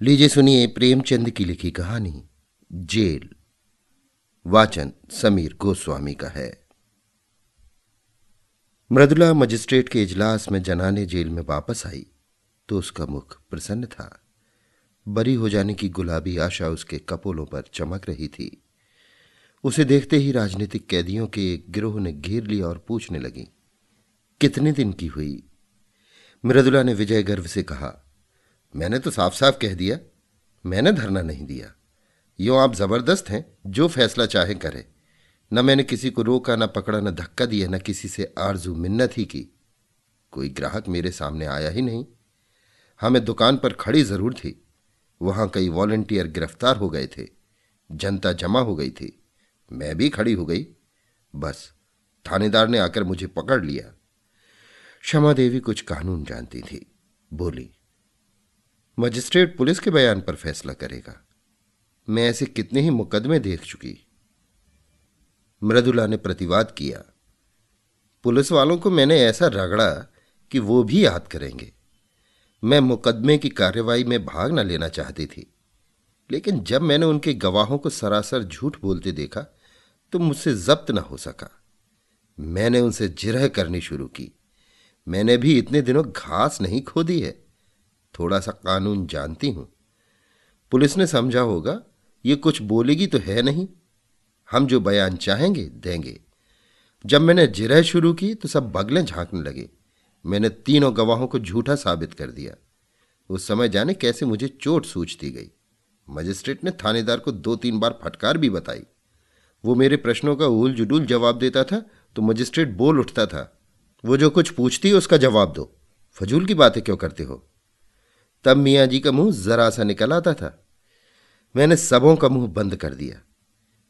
लीजिए सुनिए प्रेमचंद की लिखी कहानी, जेल। वाचन समीर गोस्वामी का है। मृदुला मजिस्ट्रेट के इजलास में जनाने जेल में वापस आई तो उसका मुख प्रसन्न था। बरी हो जाने की गुलाबी आशा उसके कपोलों पर चमक रही थी। उसे देखते ही राजनीतिक कैदियों के एक गिरोह ने घेर लिया और पूछने लगी, कितने दिन की हुई? मृदुला ने विजय गर्व से कहा मैंने तो साफ़ साफ़ कह दिया, मैंने धरना नहीं दिया। यो आप ज़बरदस्त हैं, जो फैसला चाहे करें। न मैंने किसी को रोका, न पकड़ा, न धक्का दिया, न किसी से आरज़ू मिन्नत ही की। कोई ग्राहक मेरे सामने आया ही नहीं। हमें दुकान पर खड़ी ज़रूर थी। वहाँ कई वॉलंटियर गिरफ़्तार हो गए थे। जनता जमा हो गई थी। मैं भी खड़ी हो गई। बस, थानेदार ने आकर मुझे पकड़ लिया। क्षमा देवी कुछ कानून जानती थी। बोली मजिस्ट्रेट पुलिस के बयान पर फैसला करेगा। मैं ऐसे कितने ही मुकदमे देख चुकी। मृदुला ने प्रतिवाद किया। पुलिस वालों को मैंने ऐसा रगड़ा कि वो भी याद करेंगे। मैं मुकदमे की कार्यवाही में भाग न लेना चाहती थी। लेकिन जब मैंने उनके गवाहों को सरासर झूठ बोलते देखा तो मुझसे जब्त न हो सका। मैंने उनसे जिरह करनी शुरू की। मैंने भी इतने दिनों घास नहीं खोदी है। थोड़ा सा कानून जानती हूँ। पुलिस ने समझा होगा, ये कुछ बोलेगी तो है नहीं। हम जो बयान चाहेंगे, देंगे। जब मैंने जिरह शुरू की तो सब बगलें झांकने लगे। मैंने तीनों गवाहों को झूठा साबित कर दिया। उस समय जाने कैसे मुझे चोट सूझती गई। मजिस्ट्रेट ने थानेदार को दो तीन बार फटकार भी बताई। वो मेरे प्रश्नों का उल जुडूल जवाब देता था तो मजिस्ट्रेट बोल उठता था। वो जो कुछ पूछती उसका जवाब दो। फजूल की बातें क्यों करते हो? तब मियाँ जी का मुँह जरा सा निकल आता था। मैंने सबों का मुँह बंद कर दिया।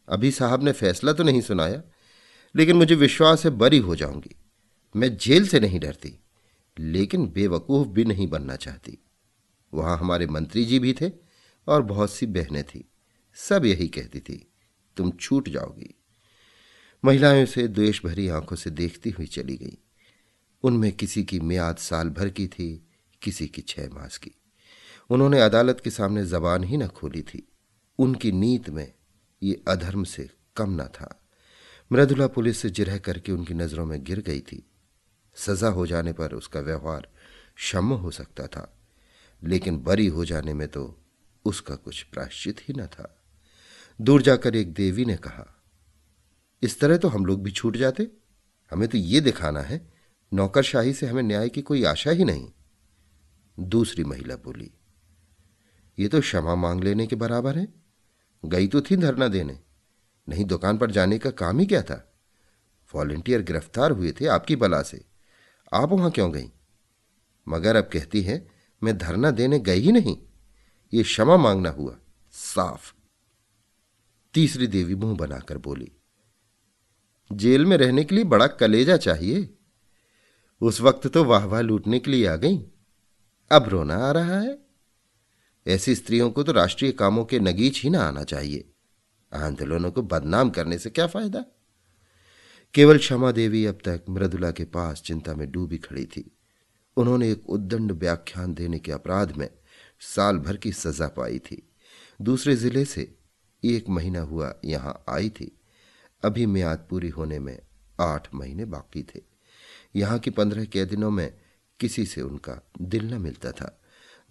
अभी साहब ने फैसला तो नहीं सुनाया, लेकिन मुझे विश्वास है बरी हो जाऊँगी। मैं जेल से नहीं डरती, लेकिन बेवकूफ़ भी नहीं बनना चाहती। वहाँ हमारे मंत्री जी भी थे और बहुत सी बहनें थी। सब यही कहती थी, तुम छूट जाओगी। महिलाएँ उसे द्वेष भरी आँखों से देखती हुई चली गई। उनमें किसी की मियाद साल भर की थी, किसी की छह मास की। उन्होंने अदालत के सामने जबान ही न खोली थी। उनकी नीत में ये अधर्म से कम न था। मृदुला पुलिस से जिरह करके उनकी नज़रों में गिर गई थी। सजा हो जाने पर उसका व्यवहार क्षम हो सकता था, लेकिन बरी हो जाने में तो उसका कुछ प्राश्चित ही न था। दूर जाकर एक देवी ने कहा, इस तरह तो हम लोग भी छूट जाते। हमें तो ये दिखाना है, नौकरशाही से हमें न्याय की कोई आशा ही नहीं। दूसरी महिला बोली ये तो क्षमा मांग लेने के बराबर है। गई तो थी धरना देने। नहीं, दुकान पर जाने का काम ही क्या था? वॉलेंटियर गिरफ़्तार हुए थे आपकी बला से। आप वहाँ क्यों गई? मगर अब कहती है, मैं धरना देने गई ही नहीं। ये क्षमा मांगना हुआ। साफ़। तीसरी देवी मुँह बनाकर बोली, जेल में रहने के लिए बड़ा कलेजा चाहिए। उस वक्त तो वाह वाह लूटने के लिए आ गई। अब रोना आ रहा है। ऐसी स्त्रियों को तो राष्ट्रीय कामों के नगीच ही ना आना चाहिए। आंदोलनों को बदनाम करने से क्या फ़ायदा? केवल क्षमा देवी अब तक मृदुला के पास चिंता में डूबी खड़ी थी। उन्होंने एक उद्दंड व्याख्यान देने के अपराध में साल भर की सजा पाई थी। दूसरे ज़िले से एक महीना हुआ यहाँ आई थी। अभी म्याद पूरी होने में आठ महीने बाकी थे। यहाँ की पंद्रह कैदिनों में किसी से उनका दिल न मिलता था।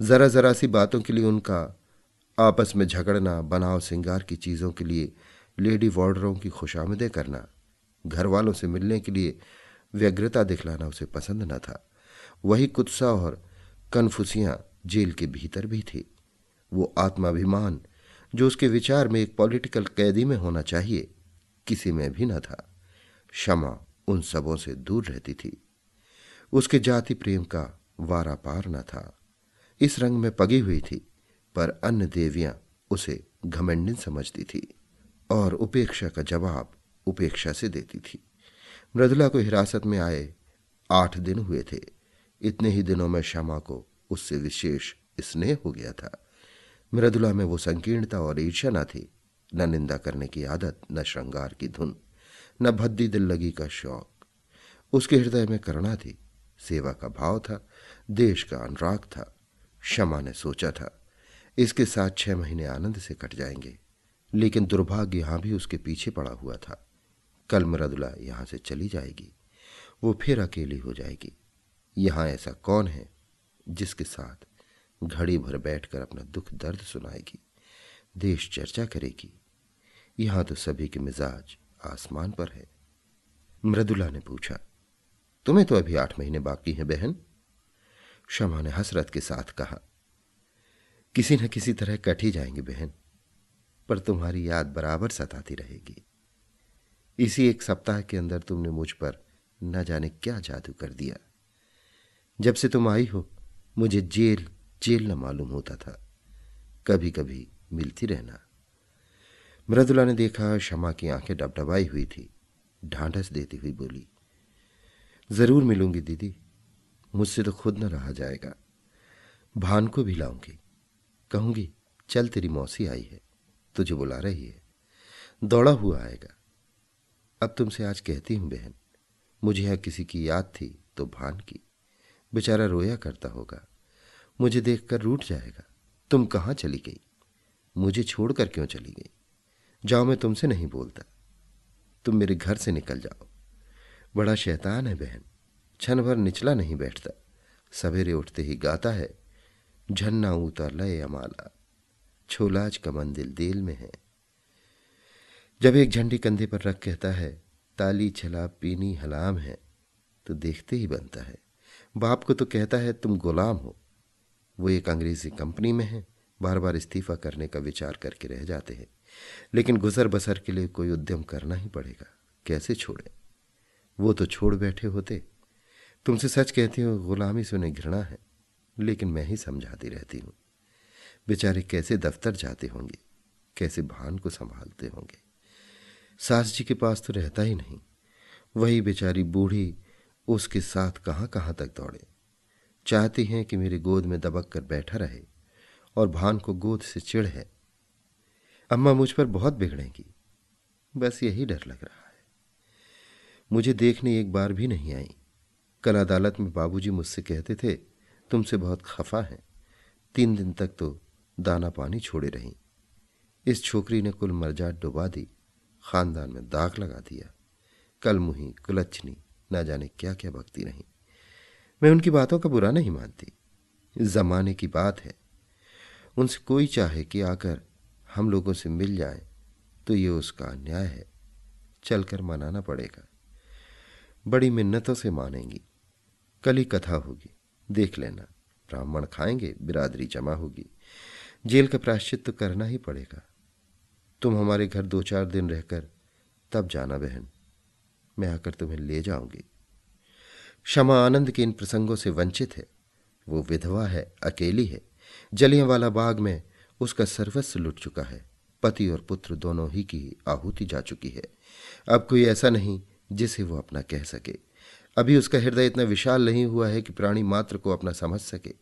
जरा जरा सी बातों के लिए उनका आपस में झगड़ना, बनाव सिंगार की चीज़ों के लिए, लेडी वार्डरों की खुशामदें करना घर वालों से मिलने के लिए व्यग्रता दिखलाना उसे पसंद न था। वही कुत्सा और कनफुसियाँ जेल के भीतर भी थी। वो आत्माभिमान, जो उसके विचार में एक पॉलिटिकल कैदी में होना चाहिए, किसी में भी न था। क्षमा उन सबों से दूर रहती थी। उसके जाति प्रेम का वारा पार न था। इस रंग में पगी हुई थी, पर अन्य देवियाँ उसे घमंडिन समझती थी और उपेक्षा का जवाब उपेक्षा से देती थी। मृदुला को हिरासत में आए आठ दिन हुए थे। इतने ही दिनों में श्यामा को उससे विशेष स्नेह हो गया था। मृदुला में वो संकीर्णता और ईर्ष्या न थी, न निंदा करने की आदत, न श्रृंगार की धुन, न भद्दी दिल लगी का शौक। उसके हृदय में करुणा थी, सेवा का भाव था, देश का अनुराग था। क्षमा ने सोचा था, इसके साथ छह महीने आनंद से कट जाएँगे, लेकिन दुर्भाग्य यहाँ भी उसके पीछे पड़ा हुआ था। कल मृदुला यहाँ से चली जाएगी, वो फिर अकेली हो जाएगी। यहाँ ऐसा कौन है जिसके साथ घड़ी भर बैठकर अपना दुख दर्द सुनाएगी, देश चर्चा करेगी? यहाँ तो सभी के मिजाज आसमान पर है। मृदुला ने पूछा, तुम्हें तो अभी आठ महीने बाकी हैं बहन? क्षमा ने हसरत के साथ कहा, किसी न किसी तरह कट ही जाएँगे बहन, पर तुम्हारी याद बराबर सताती रहेगी। इसी एक सप्ताह के अंदर तुमने मुझ पर न जाने क्या जादू कर दिया। जब से तुम आई हो, मुझे जेल जेल न मालूम होता था। कभी कभी मिलती रहना। मृदुला ने देखा क्षमा की आँखें डबडबाई हुई थी, ढांढस देती हुई बोली, ज़रूर मिलूँगी दीदी मुझसे तो खुद न रहा जाएगा। भान को भी लाऊँगी। कहूँगी, चल तेरी मौसी आई है, तुझे बुला रही है। दौड़ा हुआ आएगा। अब तुमसे आज कहती हूँ बहन, मुझे यहाँ किसी की याद थी तो भान की। बेचारा रोया करता होगा। मुझे देखकर रूठ जाएगा। तुम कहाँ चली गई? मुझे छोड़कर क्यों चली गई? जाओ, मैं तुमसे नहीं बोलता। तुम मेरे घर से निकल जाओ। बड़ा शैतान है बहन। क्षण भर निचला नहीं बैठता। सवेरे उठते ही गाता है झन्ना ऊता लय अमाला, छोलाज का मंदिल देल में है। जब एक झंडी कंधे पर रख कहता है, ताली छला पीनी हलाम है तो देखते ही बनता है। बाप को तो कहता है, तुम गुलाम हो। वो एक अंग्रेज़ी कंपनी में है बार बार इस्तीफा करने का विचार करके रह जाते हैं। लेकिन गुजर बसर के लिए कोई उद्यम करना ही पड़ेगा, कैसे छोड़े? वो तो छोड़ बैठे होते। तुमसे सच कहती हूँ, गुलामी से उन्हें घृणा है, लेकिन मैं ही समझाती रहती हूँ। बेचारे कैसे दफ्तर जाते होंगे, कैसे भान को संभालते होंगे। सास जी के पास तो रहता ही नहीं। वही बेचारी बूढ़ी उसके साथ कहाँ कहाँ तक दौड़े। चाहती हैं कि मेरी गोद में दबक कर बैठा रहे और भान को गोद से चिढ़ है। अम्मा मुझ पर बहुत बिगड़ेंगी। बस यही डर लग रहा है। मुझे देखने एक बार भी नहीं आई। कल अदालत में बाबूजी मुझसे कहते थे, तुमसे बहुत खफा है। तीन दिन तक तो दाना पानी छोड़े रही। इस छोकरी ने कुल मरजात डुबा दी, खानदान में दाग लगा दिया। कल मुही कुलच्छनी ना जाने क्या क्या बकती रही। मैं उनकी बातों का बुरा नहीं मानती। जमाने की बात है। उनसे कोई चाहे कि आकर हम लोगों से मिल जाए तो ये उसका अन्याय है। चलकर मनाना पड़ेगा। बड़ी मिन्नतों से मानेंगी। कली कथा होगी। देख लेना। ब्राह्मण खाएँगे, बिरादरी जमा होगी। जेल का प्राश्चित तो करना ही पड़ेगा। तुम हमारे घर दो चार दिन रहकर तब जाना बहन। मैं आकर तुम्हें ले जाऊँगी। क्षमा आनंद के इन प्रसंगों से वंचित है। वो विधवा है, अकेली है। जलियांवाला बाग में उसका सर्वस्व लुट चुका है। पति और पुत्र दोनों ही की आहुति जा चुकी है। अब कोई ऐसा नहीं जिसे वो अपना कह सके। अभी उसका हृदय इतना विशाल नहीं हुआ है कि प्राणी मात्र को अपना समझ सके।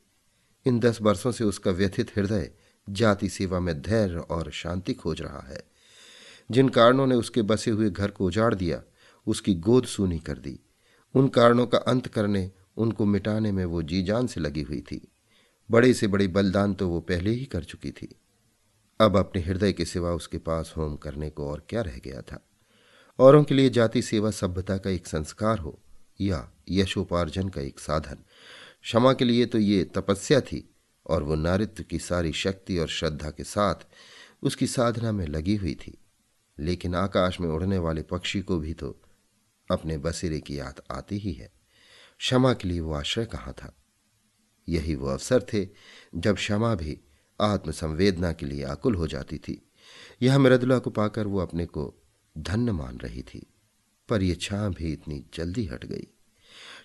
इन दस वर्षों से उसका व्यथित हृदय जाति सेवा में धैर्य और शांति खोज रहा है। जिन कारणों ने उसके बसे हुए घर को उजाड़ दिया, उसकी गोद सूनी कर दी। उन कारणों का अंत करने, उनको मिटाने में वो जी जान से लगी हुई थी। बड़े से बड़ी बलिदान तो वो पहले ही कर चुकी थी। अब अपने हृदय के सिवा उसके पास होम करने को और क्या रह गया था? औरों के लिए जाति सेवा सभ्यता का एक संस्कार हो या यशोपार्जन का एक साधन। क्षमा के लिए तो ये तपस्या थी और वो नारित्व की सारी शक्ति और श्रद्धा के साथ उसकी साधना में लगी हुई थी। लेकिन आकाश में उड़ने वाले पक्षी को भी तो अपने बसेरे की याद आती ही है। क्षमा के लिए वो आश्रय कहाँ था? यही वो अवसर थे जब क्षमा भी आत्मसंवेदना के लिए आकुल हो जाती थी। यह मृदुला को पाकर वो अपने को धन्य मान रही थी, पर यह छा भी इतनी जल्दी हट गई।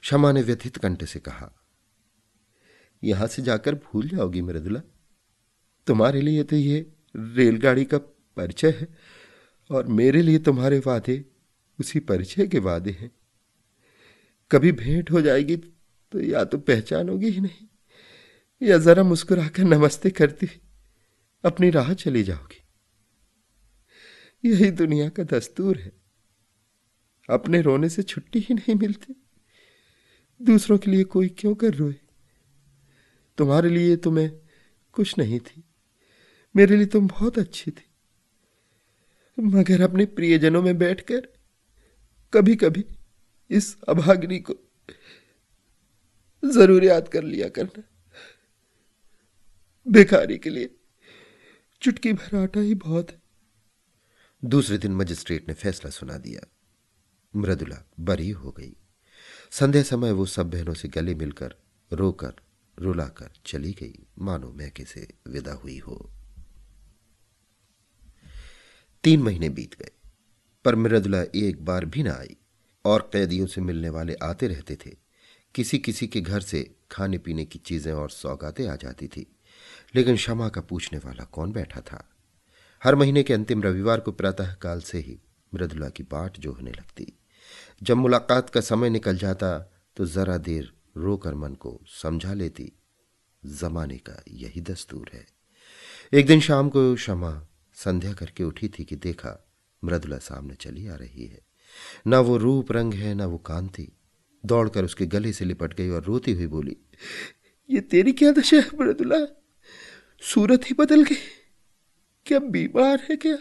क्षमा ने व्यथित कंठ से कहा, यहाँ से जाकर भूल जाओगी मृदुला तुम्हारे लिए तो ये रेलगाड़ी का परिचय है, और मेरे लिए तुम्हारे वादे उसी परिचय के वादे हैं। कभी भेंट हो जाएगी तो या तो पहचानोगी ही नहीं, या जरा मुस्कुराकर नमस्ते करती, अपनी राह चली जाओगी। यही दुनिया का दस्तूर है। अपने रोने से छुट्टी ही नहीं मिलती। दूसरों के लिए कोई क्यों कर रोए? तुम्हारे लिए तो मैं कुछ नहीं थी। मेरे लिए तुम बहुत अच्छी थी। मगर अपने प्रियजनों में बैठकर कभी कभी इस अभाग्नि को ज़रूर याद कर लिया करना। भिखारी के लिए चुटकी भर आटा ही बहुत है। दूसरे दिन मजिस्ट्रेट ने फैसला सुना दिया। मृदुला बरी हो गई। संध्या समय वो सब बहनों से गले मिलकर रोकर, रुलाकर चली गई। मानो मैके से विदा हुई हो। तीन महीने बीत गए, पर मृदुला एक बार भी ना आई और कैदियों से मिलने वाले आते रहते थे। किसी किसी के घर से खाने पीने की चीज़ें और सौगातें आ जाती थी, लेकिन क्षमा का पूछने वाला कौन बैठा था? हर महीने के अंतिम रविवार को प्रातः काल से ही मृदुला की बाट जो होने लगती। जब मुलाकात का समय निकल जाता तो जरा देर रोकर मन को समझा लेती, जमाने का यही दस्तूर है। एक दिन शाम को क्षमा संध्या करके उठी थी कि देखा, मृदुला सामने चली आ रही है। ना वो रूप रंग है, ना वो कांति दौड़कर उसके गले से लिपट गई और रोती हुई बोली, ये तेरी क्या दशा है, मृदुला? सूरत ही बदल गई। क्या बीमार है क्या?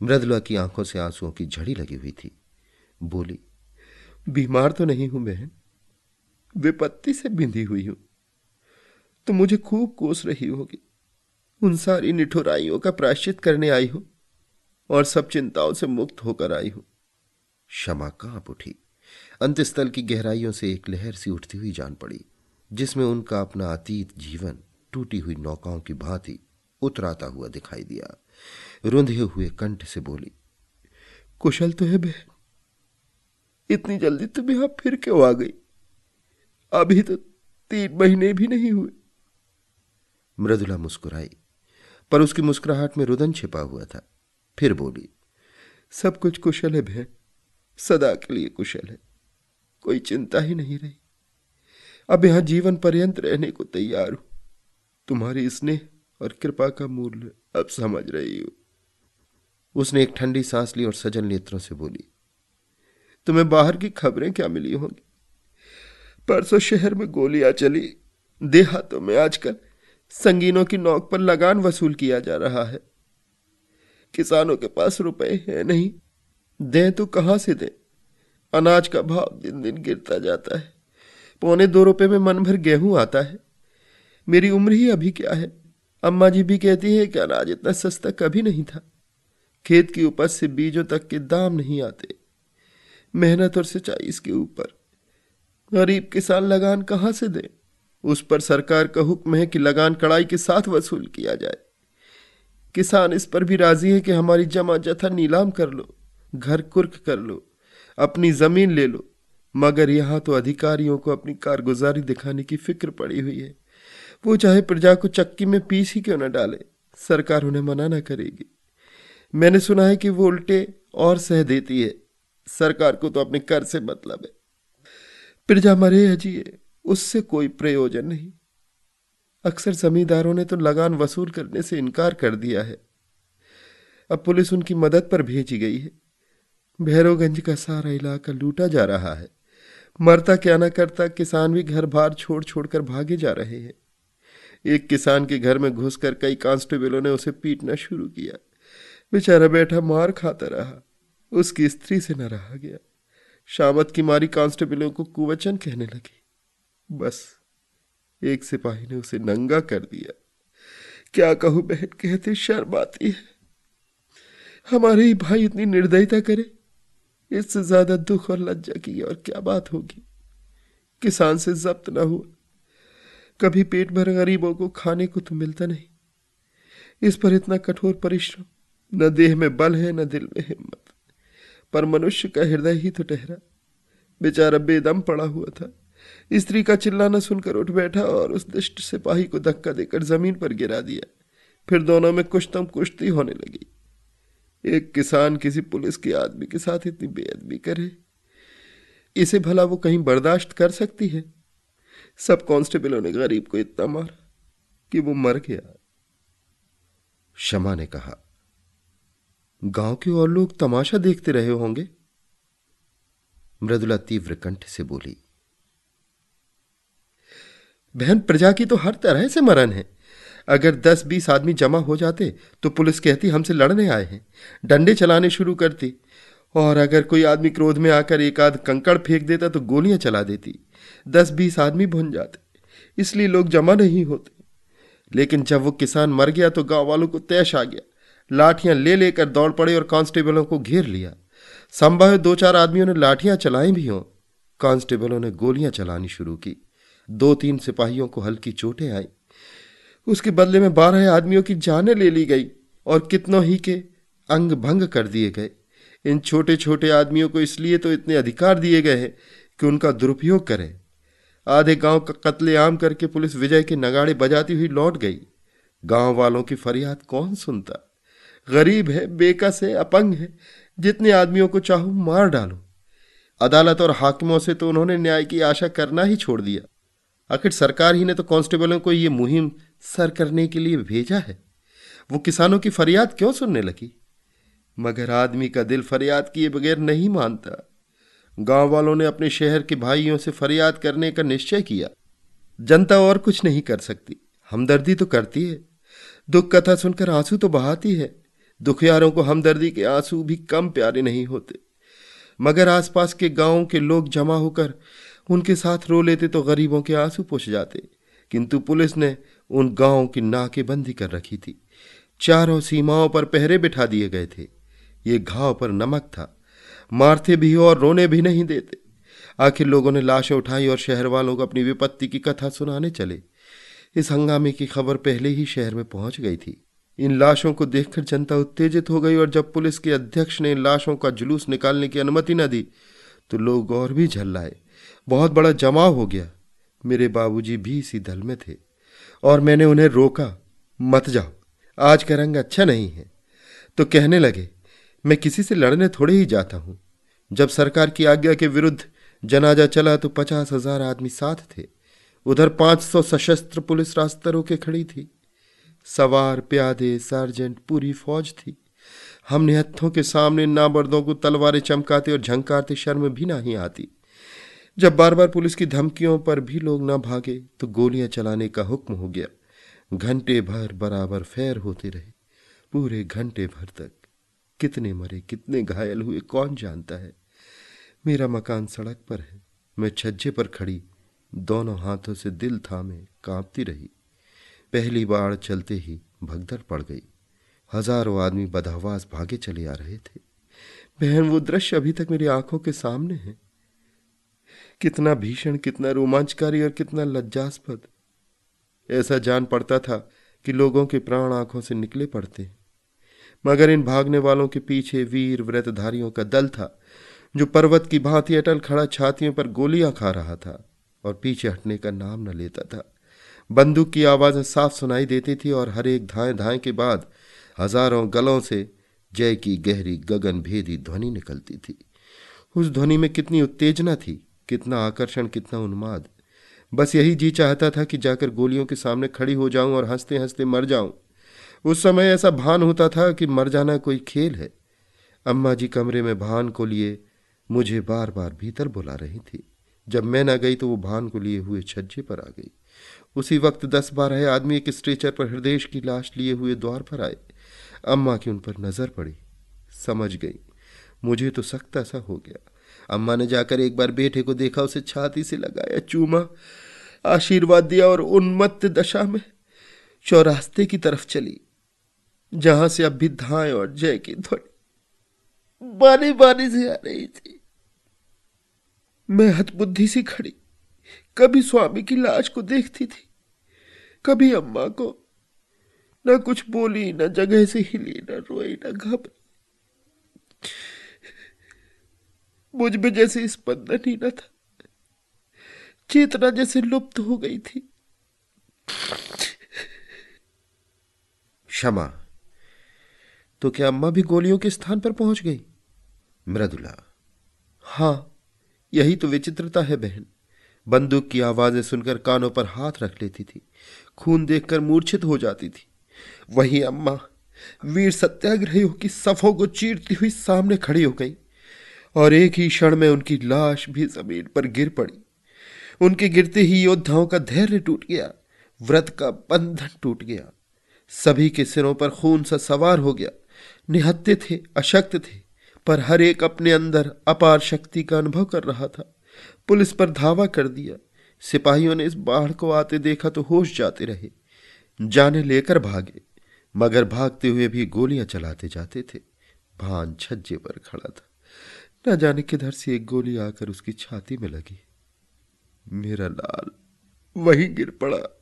मृदुला की आँखों से आंसुओं की झड़ी लगी हुई थी। बोली, बीमार तो नहीं हूँ बहन, विपत्ति से बिंधी हुई हूँ। तो मुझे खूब कोस रही होगी, उन सारी निठुराइयों का प्राश्चित करने आई हूँ और सब चिंताओं से मुक्त होकर आई हूँ क्षमा काँप उठी। अंतस्थल की गहराइयों से एक लहर सी उठती हुई जान पड़ी, जिसमें उनका अपना अतीत जीवन टूटी हुई नौकाओं की भांति उतराता हुआ दिखाई दिया। रुंधे हुए कंठ से बोली, कुशल तो है बहन। इतनी जल्दी तुम यहाँ फिर क्यों आ गई? अभी तो तीन महीने भी नहीं हुए। मृदुला मुस्कुराई, पर उसकी मुस्कुराहट में रुदन छिपा हुआ था। फिर बोली, सब कुछ कुशल है बहन। सदा के लिए कुशल है। कोई चिंता ही नहीं रही। अब यहाँ जीवन पर्यंत रहने को तैयार हूँ। तुम्हारी स्नेह और कृपा का मूल्य अब समझ रही हूँ। उसने एक ठंडी सांस ली और सजल नेत्रों से बोली, तुम्हें बाहर की खबरें क्या मिली होंगी? परसों शहर में गोलियाँ चली, देहातों में आजकल संगीनों की नौक पर लगान वसूल किया जा रहा है। किसानों के पास रुपए है नहीं, दें तो कहाँ से दें? अनाज का भाव दिन दिन गिरता जाता है, पौने दो रुपए में मन भर गेहूँ आता है। मेरी उम्र ही अभी क्या है? अम्मा जी भी कहती है कि अनाज इतना सस्ता कभी नहीं था। खेत की उपज से बीजों तक के दाम नहीं आते। मेहनत और सिंचाई इसके ऊपर। गरीब किसान लगान कहाँ से दे? उस पर सरकार का हुक्म है कि लगान कड़ाई के साथ वसूल किया जाए। किसान इस पर भी राज़ी है कि हमारी जमा जथा नीलाम कर लो, घर कुर्क कर लो, अपनी ज़मीन ले लो। मगर यहाँ तो अधिकारियों को अपनी कारगुजारी दिखाने की फ़िक्र पड़ी हुई है। वो चाहे प्रजा को चक्की में पीस ही क्यों न डाले? सरकार उन्हें मना न करेगी। मैंने सुना है कि वो उल्टे और सह देती है। सरकार को तो अपने कर से मतलब है। प्रजा मरे अजिए उससे कोई प्रयोजन नहीं। अक्सर जमींदारों ने तो लगान वसूल करने से इनकार कर दिया है। अब पुलिस उनकी मदद पर भेजी गई है। भैरवगंज का सारा इलाका लूटा जा रहा है। मरता क्या ना करता किसान भी घर बार छोड़ छोड़कर भागे जा रहे हैं। एक किसान के घर में घुसकर कई कांस्टेबलों ने उसे पीटना शुरू किया। बेचारा बैठा मार खाता रहा। उसकी स्त्री से न रहा गया। शामत की मारी कांस्टेबलों को कुवचन कहने लगी। बस, एक सिपाही ने उसे नंगा कर दिया। क्या कहूँ बहन, कहते शर्म आती है। हमारे ही भाई इतनी निर्दयता करे। इससे ज़्यादा दुख और लज्जा की और क्या बात होगी। किसान से जब्त ना हुआ। कभी पेट भर गरीबों को खाने को तो मिलता नहीं। इस पर इतना कठोर परिश्रम, न देह में बल है, न दिल में हिम्मत। पर मनुष्य का हृदय ही तो ठहरा। बेचारा बेदम पड़ा हुआ था। स्त्री का चिल्लाना सुनकर उठ बैठा और उस दुष्ट सिपाही को धक्का देकर ज़मीन पर गिरा दिया। फिर दोनों में कुश्तम कुश्ती होने लगी। एक किसान किसी पुलिस के आदमी के साथ इतनी बेअदबी करे। इसे भला वो कहीं बर्दाश्त कर सकती है? सब कांस्टेबलों ने गरीब को इतना मारा कि वो मर गया। शमा ने कहा, गाँव के और लोग तमाशा देखते रहे होंगे? मृदुला तीव्र कंठ से बोली, बहन, प्रजा की तो हर तरह से मरण है। अगर दस बीस आदमी जमा हो जाते तो पुलिस कहती हमसे लड़ने आए हैं, डंडे चलाने शुरू करती। और अगर कोई आदमी क्रोध में आकर एक आध कंकड़ फेंक देता तो गोलियाँ चला देती। दस बीस आदमी भुन जाते। इसलिए लोग जमा नहीं होते। लेकिन जब वो किसान मर गया तो गाँव वालों को तैश आ गया। लाठियाँ ले लेकर दौड़ पड़े और कांस्टेबलों को घेर लिया। संभव दो चार आदमियों ने लाठियाँ चलाई भी हों। कांस्टेबलों ने गोलियाँ चलानी शुरू की। दो तीन सिपाहियों को हल्की चोटें आई। उसके बदले में बारह आदमियों की जानें ले ली गई और कितनों ही के अंग भंग कर दिए गए। इन छोटे छोटे आदमियों को इसलिए तो इतने अधिकार दिए गए हैं कि उनका दुरुपयोग करें। आधे गाँव का कत्लेआम करके पुलिस विजय के नगाड़े बजाती हुई लौट गई। गाँव वालों की फरियाद कौन सुनता? गरीब है, बेकस है, अपंग है। जितने आदमियों को चाहूँ मार डालो। अदालत और हाकिमों से तो उन्होंने न्याय की आशा करना ही छोड़ दिया। आखिर सरकार ही ने तो कांस्टेबलों को ये मुहिम सर करने के लिए भेजा है। वो किसानों की फरियाद क्यों सुनने लगी? मगर आदमी का दिल फरियाद किए बगैर नहीं मानता। गाँव वालों ने अपने शहर के भाइयों से फरियाद करने का निश्चय किया। जनता और कुछ नहीं कर सकती। हमदर्दी तो करती है। दुख कथा सुनकर आँसू तो बहाती है। दुखियारों को हमदर्दी के आँसू भी कम प्यारे नहीं होते। मगर आसपास के गाँवों के लोग जमा होकर उनके साथ रो लेते तो गरीबों के आँसू पुछ जाते। किंतु पुलिस ने उन गाँवों की नाकेबंदी कर रखी थी। चारों सीमाओं पर पहरे बिठा दिए गए थे। ये घाव पर नमक था। मारते भी हो और रोने भी नहीं देते। आखिर लोगों ने लाशें उठाई और शहर वालों को अपनी विपत्ति की कथा सुनाने चले। इस हंगामे की खबर पहले ही शहर में पहुँच गई थी। इन लाशों को देखकर जनता उत्तेजित हो गई और जब पुलिस के अध्यक्ष ने इन लाशों का जुलूस निकालने की अनुमति न दी तो लोग और भी झल्लाए। बहुत बड़ा जमाव हो गया। मेरे बाबूजी भी इसी दल में थे और मैंने उन्हें रोका। मत जाओ, आज का रंग अच्छा नहीं है। तो कहने लगे मैं किसी से लड़ने थोड़े ही जाता हूँ। जब सरकार की आज्ञा के विरुद्ध जनाजा चला तो पचास हज़ार आदमी साथ थे। उधर पाँच सौ सशस्त्र पुलिस रास्ता रोके खड़ी थी। सवार, प्यादे, सार्जेंट, पूरी फौज थी। हमने हत्थों के सामने नाबर्दों को तलवारें चमकाते और झंकारते शर्म भी नहीं आती। जब बार बार पुलिस की धमकियों पर भी लोग ना भागे तो गोलियाँ चलाने का हुक्म हो गया। घंटे भर बराबर फेर होते रहे। पूरे घंटे भर तक। कितने मरे, कितने घायल हुए, कौन जानता है? मेरा मकान सड़क पर है। मैं छज्जे पर खड़ी, दोनों हाथों से दिल थामे, कांपती रही। पहली बार चलते ही भगदड़ पड़ गई। हज़ारों आदमी बदहवास भागे चले आ रहे थे। बहन, वो दृश्य अभी तक मेरी आँखों के सामने है। कितना भीषण, कितना रोमांचकारी और कितना लज्जास्पद। ऐसा जान पड़ता था कि लोगों के प्राण आँखों से निकले पड़ते मगर इन भागने वालों के पीछे वीर व्रतधारियों का दल था, जो पर्वत की भांति अटल खड़ा छातियों पर गोलियाँ खा रहा था और पीछे हटने का नाम न लेता था। बंदूक की आवाज़ें साफ़ सुनाई देती थी और हर एक धाए धाएँ के बाद हज़ारों गलों से जय की गहरी गगन भेदी ध्वनि निकलती थी। उस ध्वनि में कितनी उत्तेजना थी, कितना आकर्षण, कितना उन्माद। बस यही जी चाहता था कि जाकर गोलियों के सामने खड़ी हो जाऊँ और हँसते हँसते मर जाऊँ। उस समय ऐसा भान होता था कि मर जाना कोई खेल है। अम्मा जी कमरे में भान को लिए मुझे बार बार भीतर बुला रही थी। जब मैं न गई तो वो भान को लिए हुए छज्जे पर आ गई। उसी वक्त दस बारह आदमी एक स्ट्रेचर पर हृदय की लाश लिए हुए द्वार पर आए। अम्मा की उन पर नज़र पड़ी। समझ गई। मुझे तो सख्त ऐसा हो गया। अम्मा ने जाकर एक बार बेटे को देखा, उसे छाती से लगाया, चूमा, आशीर्वाद दिया और उन्मत्त दशा में चौरास्ते की तरफ़ चली। जहाँ से धाए और जय की ध्वनि बारी बारी से आ रही थी। मैं हतबुद्धि सी खड़ी, कभी स्वामी की लाश को देखती थी, कभी अम्मा को। न कुछ बोली, न जगह से हिली, न रोई, न घबरी। मुझमें जैसे स्पंदन ही न था, चेतना जैसे लुप्त हो गई थी। क्षमा। तो क्या अम्मा भी गोलियों के स्थान पर पहुँच गई? मृदुला। हाँ, यही तो विचित्रता है बहन। बंदूक की आवाज़ें सुनकर कानों पर हाथ रख लेती थी। खून देखकर मूर्छित हो जाती थी। वही अम्मा, वीर सत्याग्रहियों की सफों को चीरती हुई सामने खड़ी हो गई और एक ही क्षण में उनकी लाश भी ज़मीन पर गिर पड़ी। उनके गिरते ही योद्धाओं का धैर्य टूट गया, व्रत का बंधन टूट गया। सभी के सिरों पर खून सा सवार हो गया। निहत्ते थे, अशक्त थे, पर हर एक अपने अंदर अपार शक्ति का अनुभव कर रहा था। पुलिस पर धावा कर दिया। सिपाहियों ने इस बाढ़ को आते देखा तो होश जाते रहे। जाने लेकर भागे, मगर भागते हुए भी गोलियाँ चलाते जाते थे। भान छज्जे पर खड़ा था। न जाने किधर से एक गोली आकर उसकी छाती में लगी। मेरा लाल वहीं गिर पड़ा।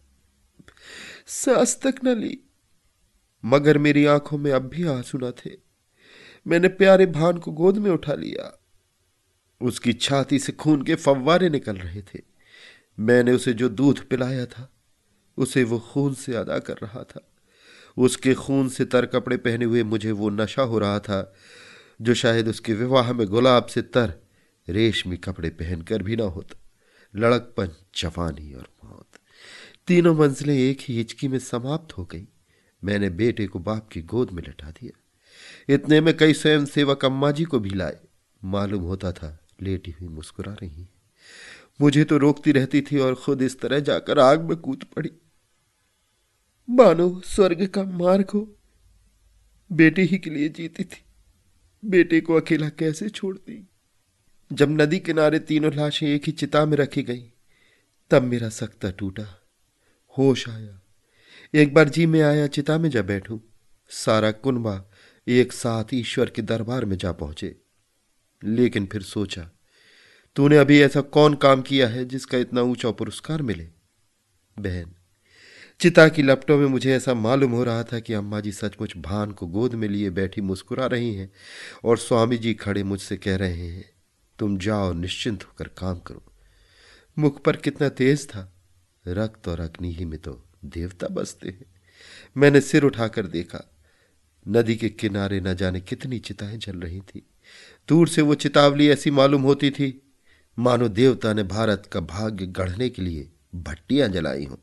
सांस तक न ली। मगर मेरी आँखों में अब भी आँसू न थे। मैंने प्यारे भान को गोद में उठा लिया। उसकी छाती से खून के फव्वारे निकल रहे थे। मैंने उसे जो दूध पिलाया था, उसे वो खून से अदा कर रहा था। उसके खून से तर कपड़े पहने हुए मुझे वो नशा हो रहा था, जो शायद उसके विवाह में गुलाब से तर रेशमी कपड़े पहनकर भी ना होता। लड़कपन, जवानी और मौत। तीनों मंजिलें एक ही हिचकी में समाप्त हो गई। मैंने बेटे को बाप की गोद में लटा दिया। इतने में कई स्वयं सेवक अम्मा जी को भी लाए। मालूम होता था, लेटी हुई मुस्कुरा रही है। मुझे तो रोकती रहती थी और खुद इस तरह जाकर आग में कूद पड़ी। मानो स्वर्ग का मार्ग हो। बेटे ही के लिए जीती थी। बेटे को अकेला कैसे छोड़ दी? जब नदी किनारे तीनों लाशें एक ही चिता में रखी गई, तब मेरा सख्ता टूटा। होश आया। एक बार जी में आया चिता में जा बैठूं। सारा कुनबा एक साथ ईश्वर के दरबार में जा पहुँचे। लेकिन फिर सोचा, तूने अभी ऐसा कौन काम किया है जिसका इतना ऊँचा पुरस्कार मिले? बहन, चिता की लपटों में मुझे ऐसा मालूम हो रहा था कि अम्मा जी सचमुच भान को गोद में लिए बैठी मुस्कुरा रही हैं और स्वामी जी खड़े मुझसे कह रहे हैं, तुम जाओ, निश्चिंत होकर काम करो। मुख पर कितना तेज था, रक्त और अग्नि ही में तो। देवता बसते हैं। मैंने सिर उठाकर देखा, नदी के किनारे न जाने कितनी चिताएँ जल रही थी। दूर से वो चितावली ऐसी मालूम होती थी, मानो देवता ने भारत का भाग्य गढ़ने के लिए भट्टियाँ जलाई हों।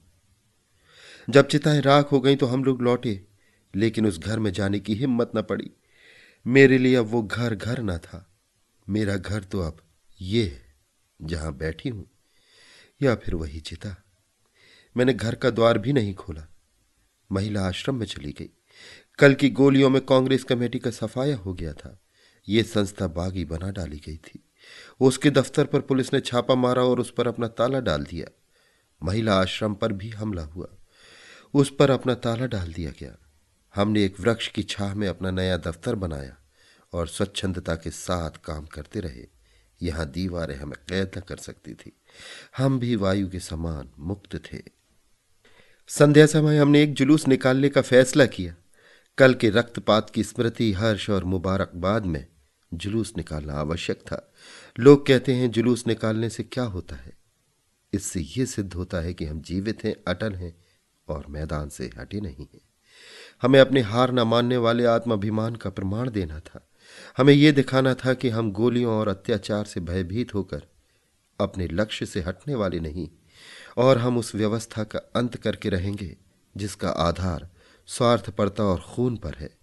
जब चिताएँ राख हो गई तो हम लोग लौटे, लेकिन उस घर में जाने की हिम्मत न पड़ी। मेरे लिए अब वो घर घर न था। मेरा घर तो अब ये है, जहाँ बैठी हूँ, या फिर वही चिता। मैंने घर का द्वार भी नहीं खोला। महिला आश्रम में चली गई। कल की गोलियों में कांग्रेस कमेटी का सफाया हो गया था। ये संस्था बागी बना डाली गई थी। उसके दफ्तर पर पुलिस ने छापा मारा और उस पर अपना ताला डाल दिया। महिला आश्रम पर भी हमला हुआ। उस पर अपना ताला डाल दिया गया। हमने एक वृक्ष की छाह में अपना नया दफ्तर बनाया और स्वच्छंदता के साथ काम करते रहे। यहाँ दीवारें हमें कैद न कर सकती थी। हम भी वायु के समान मुक्त थे। संध्या समय हमने एक जुलूस निकालने का फैसला किया। कल के रक्तपात की स्मृति हर्ष और मुबारकबाद में जुलूस निकालना आवश्यक था। लोग कहते हैं जुलूस निकालने से क्या होता है? इससे यह सिद्ध होता है कि हम जीवित हैं, अटल हैं और मैदान से हटे नहीं हैं। हमें अपने हार न मानने वाले आत्माभिमान का प्रमाण देना था। हमें यह दिखाना था कि हम गोलियों और अत्याचार से भयभीत होकर अपने लक्ष्य से हटने वाले नहीं और हम उस व्यवस्था का अंत करके रहेंगे, जिसका आधार स्वार्थपरता और खून पर है।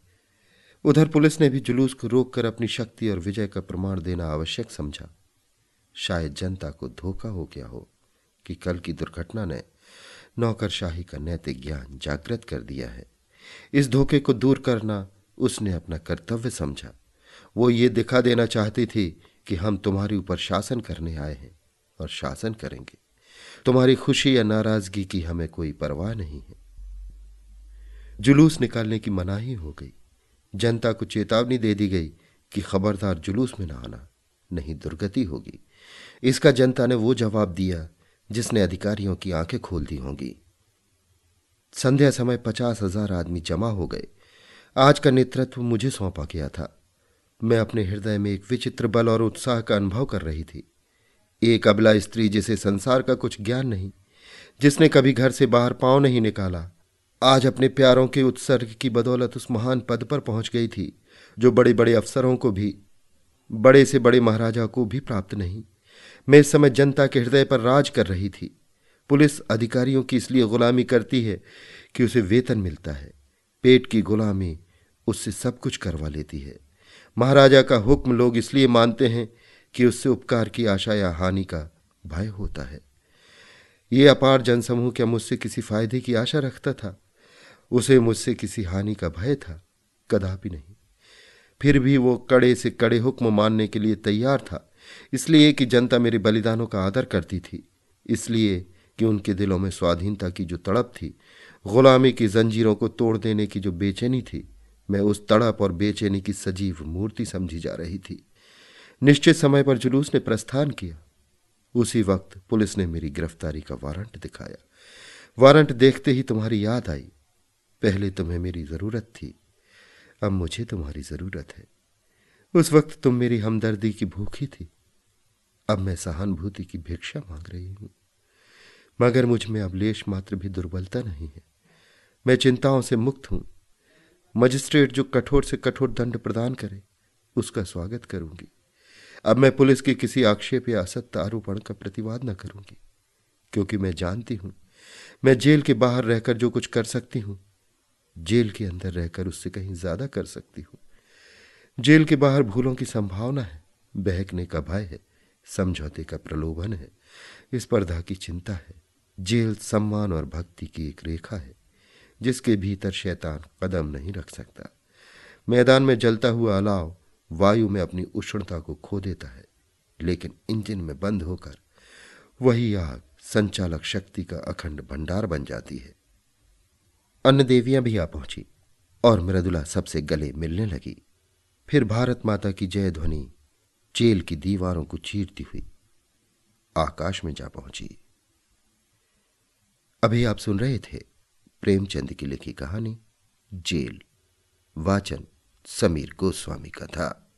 उधर पुलिस ने भी जुलूस को रोककर अपनी शक्ति और विजय का प्रमाण देना आवश्यक समझा। शायद जनता को धोखा हो गया हो कि कल की दुर्घटना ने नौकरशाही का नैतिक ज्ञान जागृत कर दिया है। इस धोखे को दूर करना उसने अपना कर्तव्य समझा। वो ये दिखा देना चाहती थी कि हम तुम्हारे ऊपर शासन करने आए हैं और शासन करेंगे। तुम्हारी खुशी या नाराज़गी की हमें कोई परवाह नहीं है। जुलूस निकालने की मनाही हो गई। जनता को चेतावनी दे दी गई कि खबरदार जुलूस में ना आना, नहीं दुर्गति होगी। इसका जनता ने वो जवाब दिया जिसने अधिकारियों की आँखें खोल दी होंगी। संध्या समय पचास हज़ार आदमी जमा हो गए। आज का नेतृत्व मुझे सौंपा गया था। मैं अपने हृदय में एक विचित्र बल और उत्साह का अनुभव कर रही थी। एक अबला स्त्री जिसे संसार का कुछ ज्ञान नहीं, जिसने कभी घर से बाहर पाँव नहीं निकाला, आज अपने प्यारों के उत्सर्ग की बदौलत उस महान पद पर पहुँच गई थी, जो बड़े बड़े अफसरों को भी, बड़े से बड़े महाराजा को भी प्राप्त नहीं। मैं इस समय जनता के हृदय पर राज कर रही थी। पुलिस अधिकारियों की इसलिए गुलामी करती है कि उसे वेतन मिलता है। पेट की गुलामी उससे सब कुछ करवा लेती है। महाराजा का हुक्म लोग इसलिए मानते हैं कि उससे उपकार की आशा या हानि का भय होता है। ये अपार जनसमूह क्या मुझसे किसी फ़ायदे की आशा रखता था? उसे मुझसे किसी हानि का भय था? कदापि नहीं। फिर भी वो कड़े से कड़े हुक्म मानने के लिए तैयार था, इसलिए कि जनता मेरे बलिदानों का आदर करती थी, इसलिए कि उनके दिलों में स्वाधीनता की जो तड़प थी, गुलामी की जंजीरों को तोड़ देने की जो बेचैनी थी, मैं उस तड़प और बेचैनी की सजीव मूर्ति समझी जा रही थी। निश्चित समय पर जुलूस ने प्रस्थान किया। उसी वक्त पुलिस ने मेरी गिरफ्तारी का वारंट दिखाया। वारंट देखते ही तुम्हारी याद आई। पहले तुम्हें मेरी ज़रूरत थी। अब मुझे तुम्हारी ज़रूरत है। उस वक्त तुम मेरी हमदर्दी की भूखी थी। अब मैं सहानुभूति की भिक्षा मांग रही हूँ। मगर मुझमें अब लेश मात्र भी दुर्बलता नहीं है। मैं चिंताओं से मुक्त हूँ। मजिस्ट्रेट जो कठोर से कठोर दंड प्रदान करे, उसका स्वागत करूँगी। अब मैं पुलिस के किसी आक्षेप या असत्य आरोपण का प्रतिवाद न करूँगी, क्योंकि मैं जानती हूँ। मैं जेल के बाहर रहकर जो कुछ कर सकती हूँ, जेल के अंदर रहकर उससे कहीं ज़्यादा कर सकती हूँ। जेल के बाहर भूलों की संभावना है, बहकने का भय है, समझौते का प्रलोभन है स्पर्धा की चिंता है। जेल सम्मान और भक्ति की एक रेखा है, जिसके भीतर शैतान कदम नहीं रख सकता। मैदान में जलता हुआ अलाव वायु में अपनी उष्णता को खो देता है, लेकिन इंजन में बंद होकर वही आग संचालक शक्ति का अखंड भंडार बन जाती है। अन्य देवियाँ भी आ पहुँची और मृदुला सबसे गले मिलने लगी। फिर भारत माता की जय ध्वनि जेल की दीवारों को चीरती हुई आकाश में जा पहुँची। अभी आप सुन रहे थे प्रेमचंद की लिखी कहानी, जेल, वाचन। समीर गोस्वामी का था।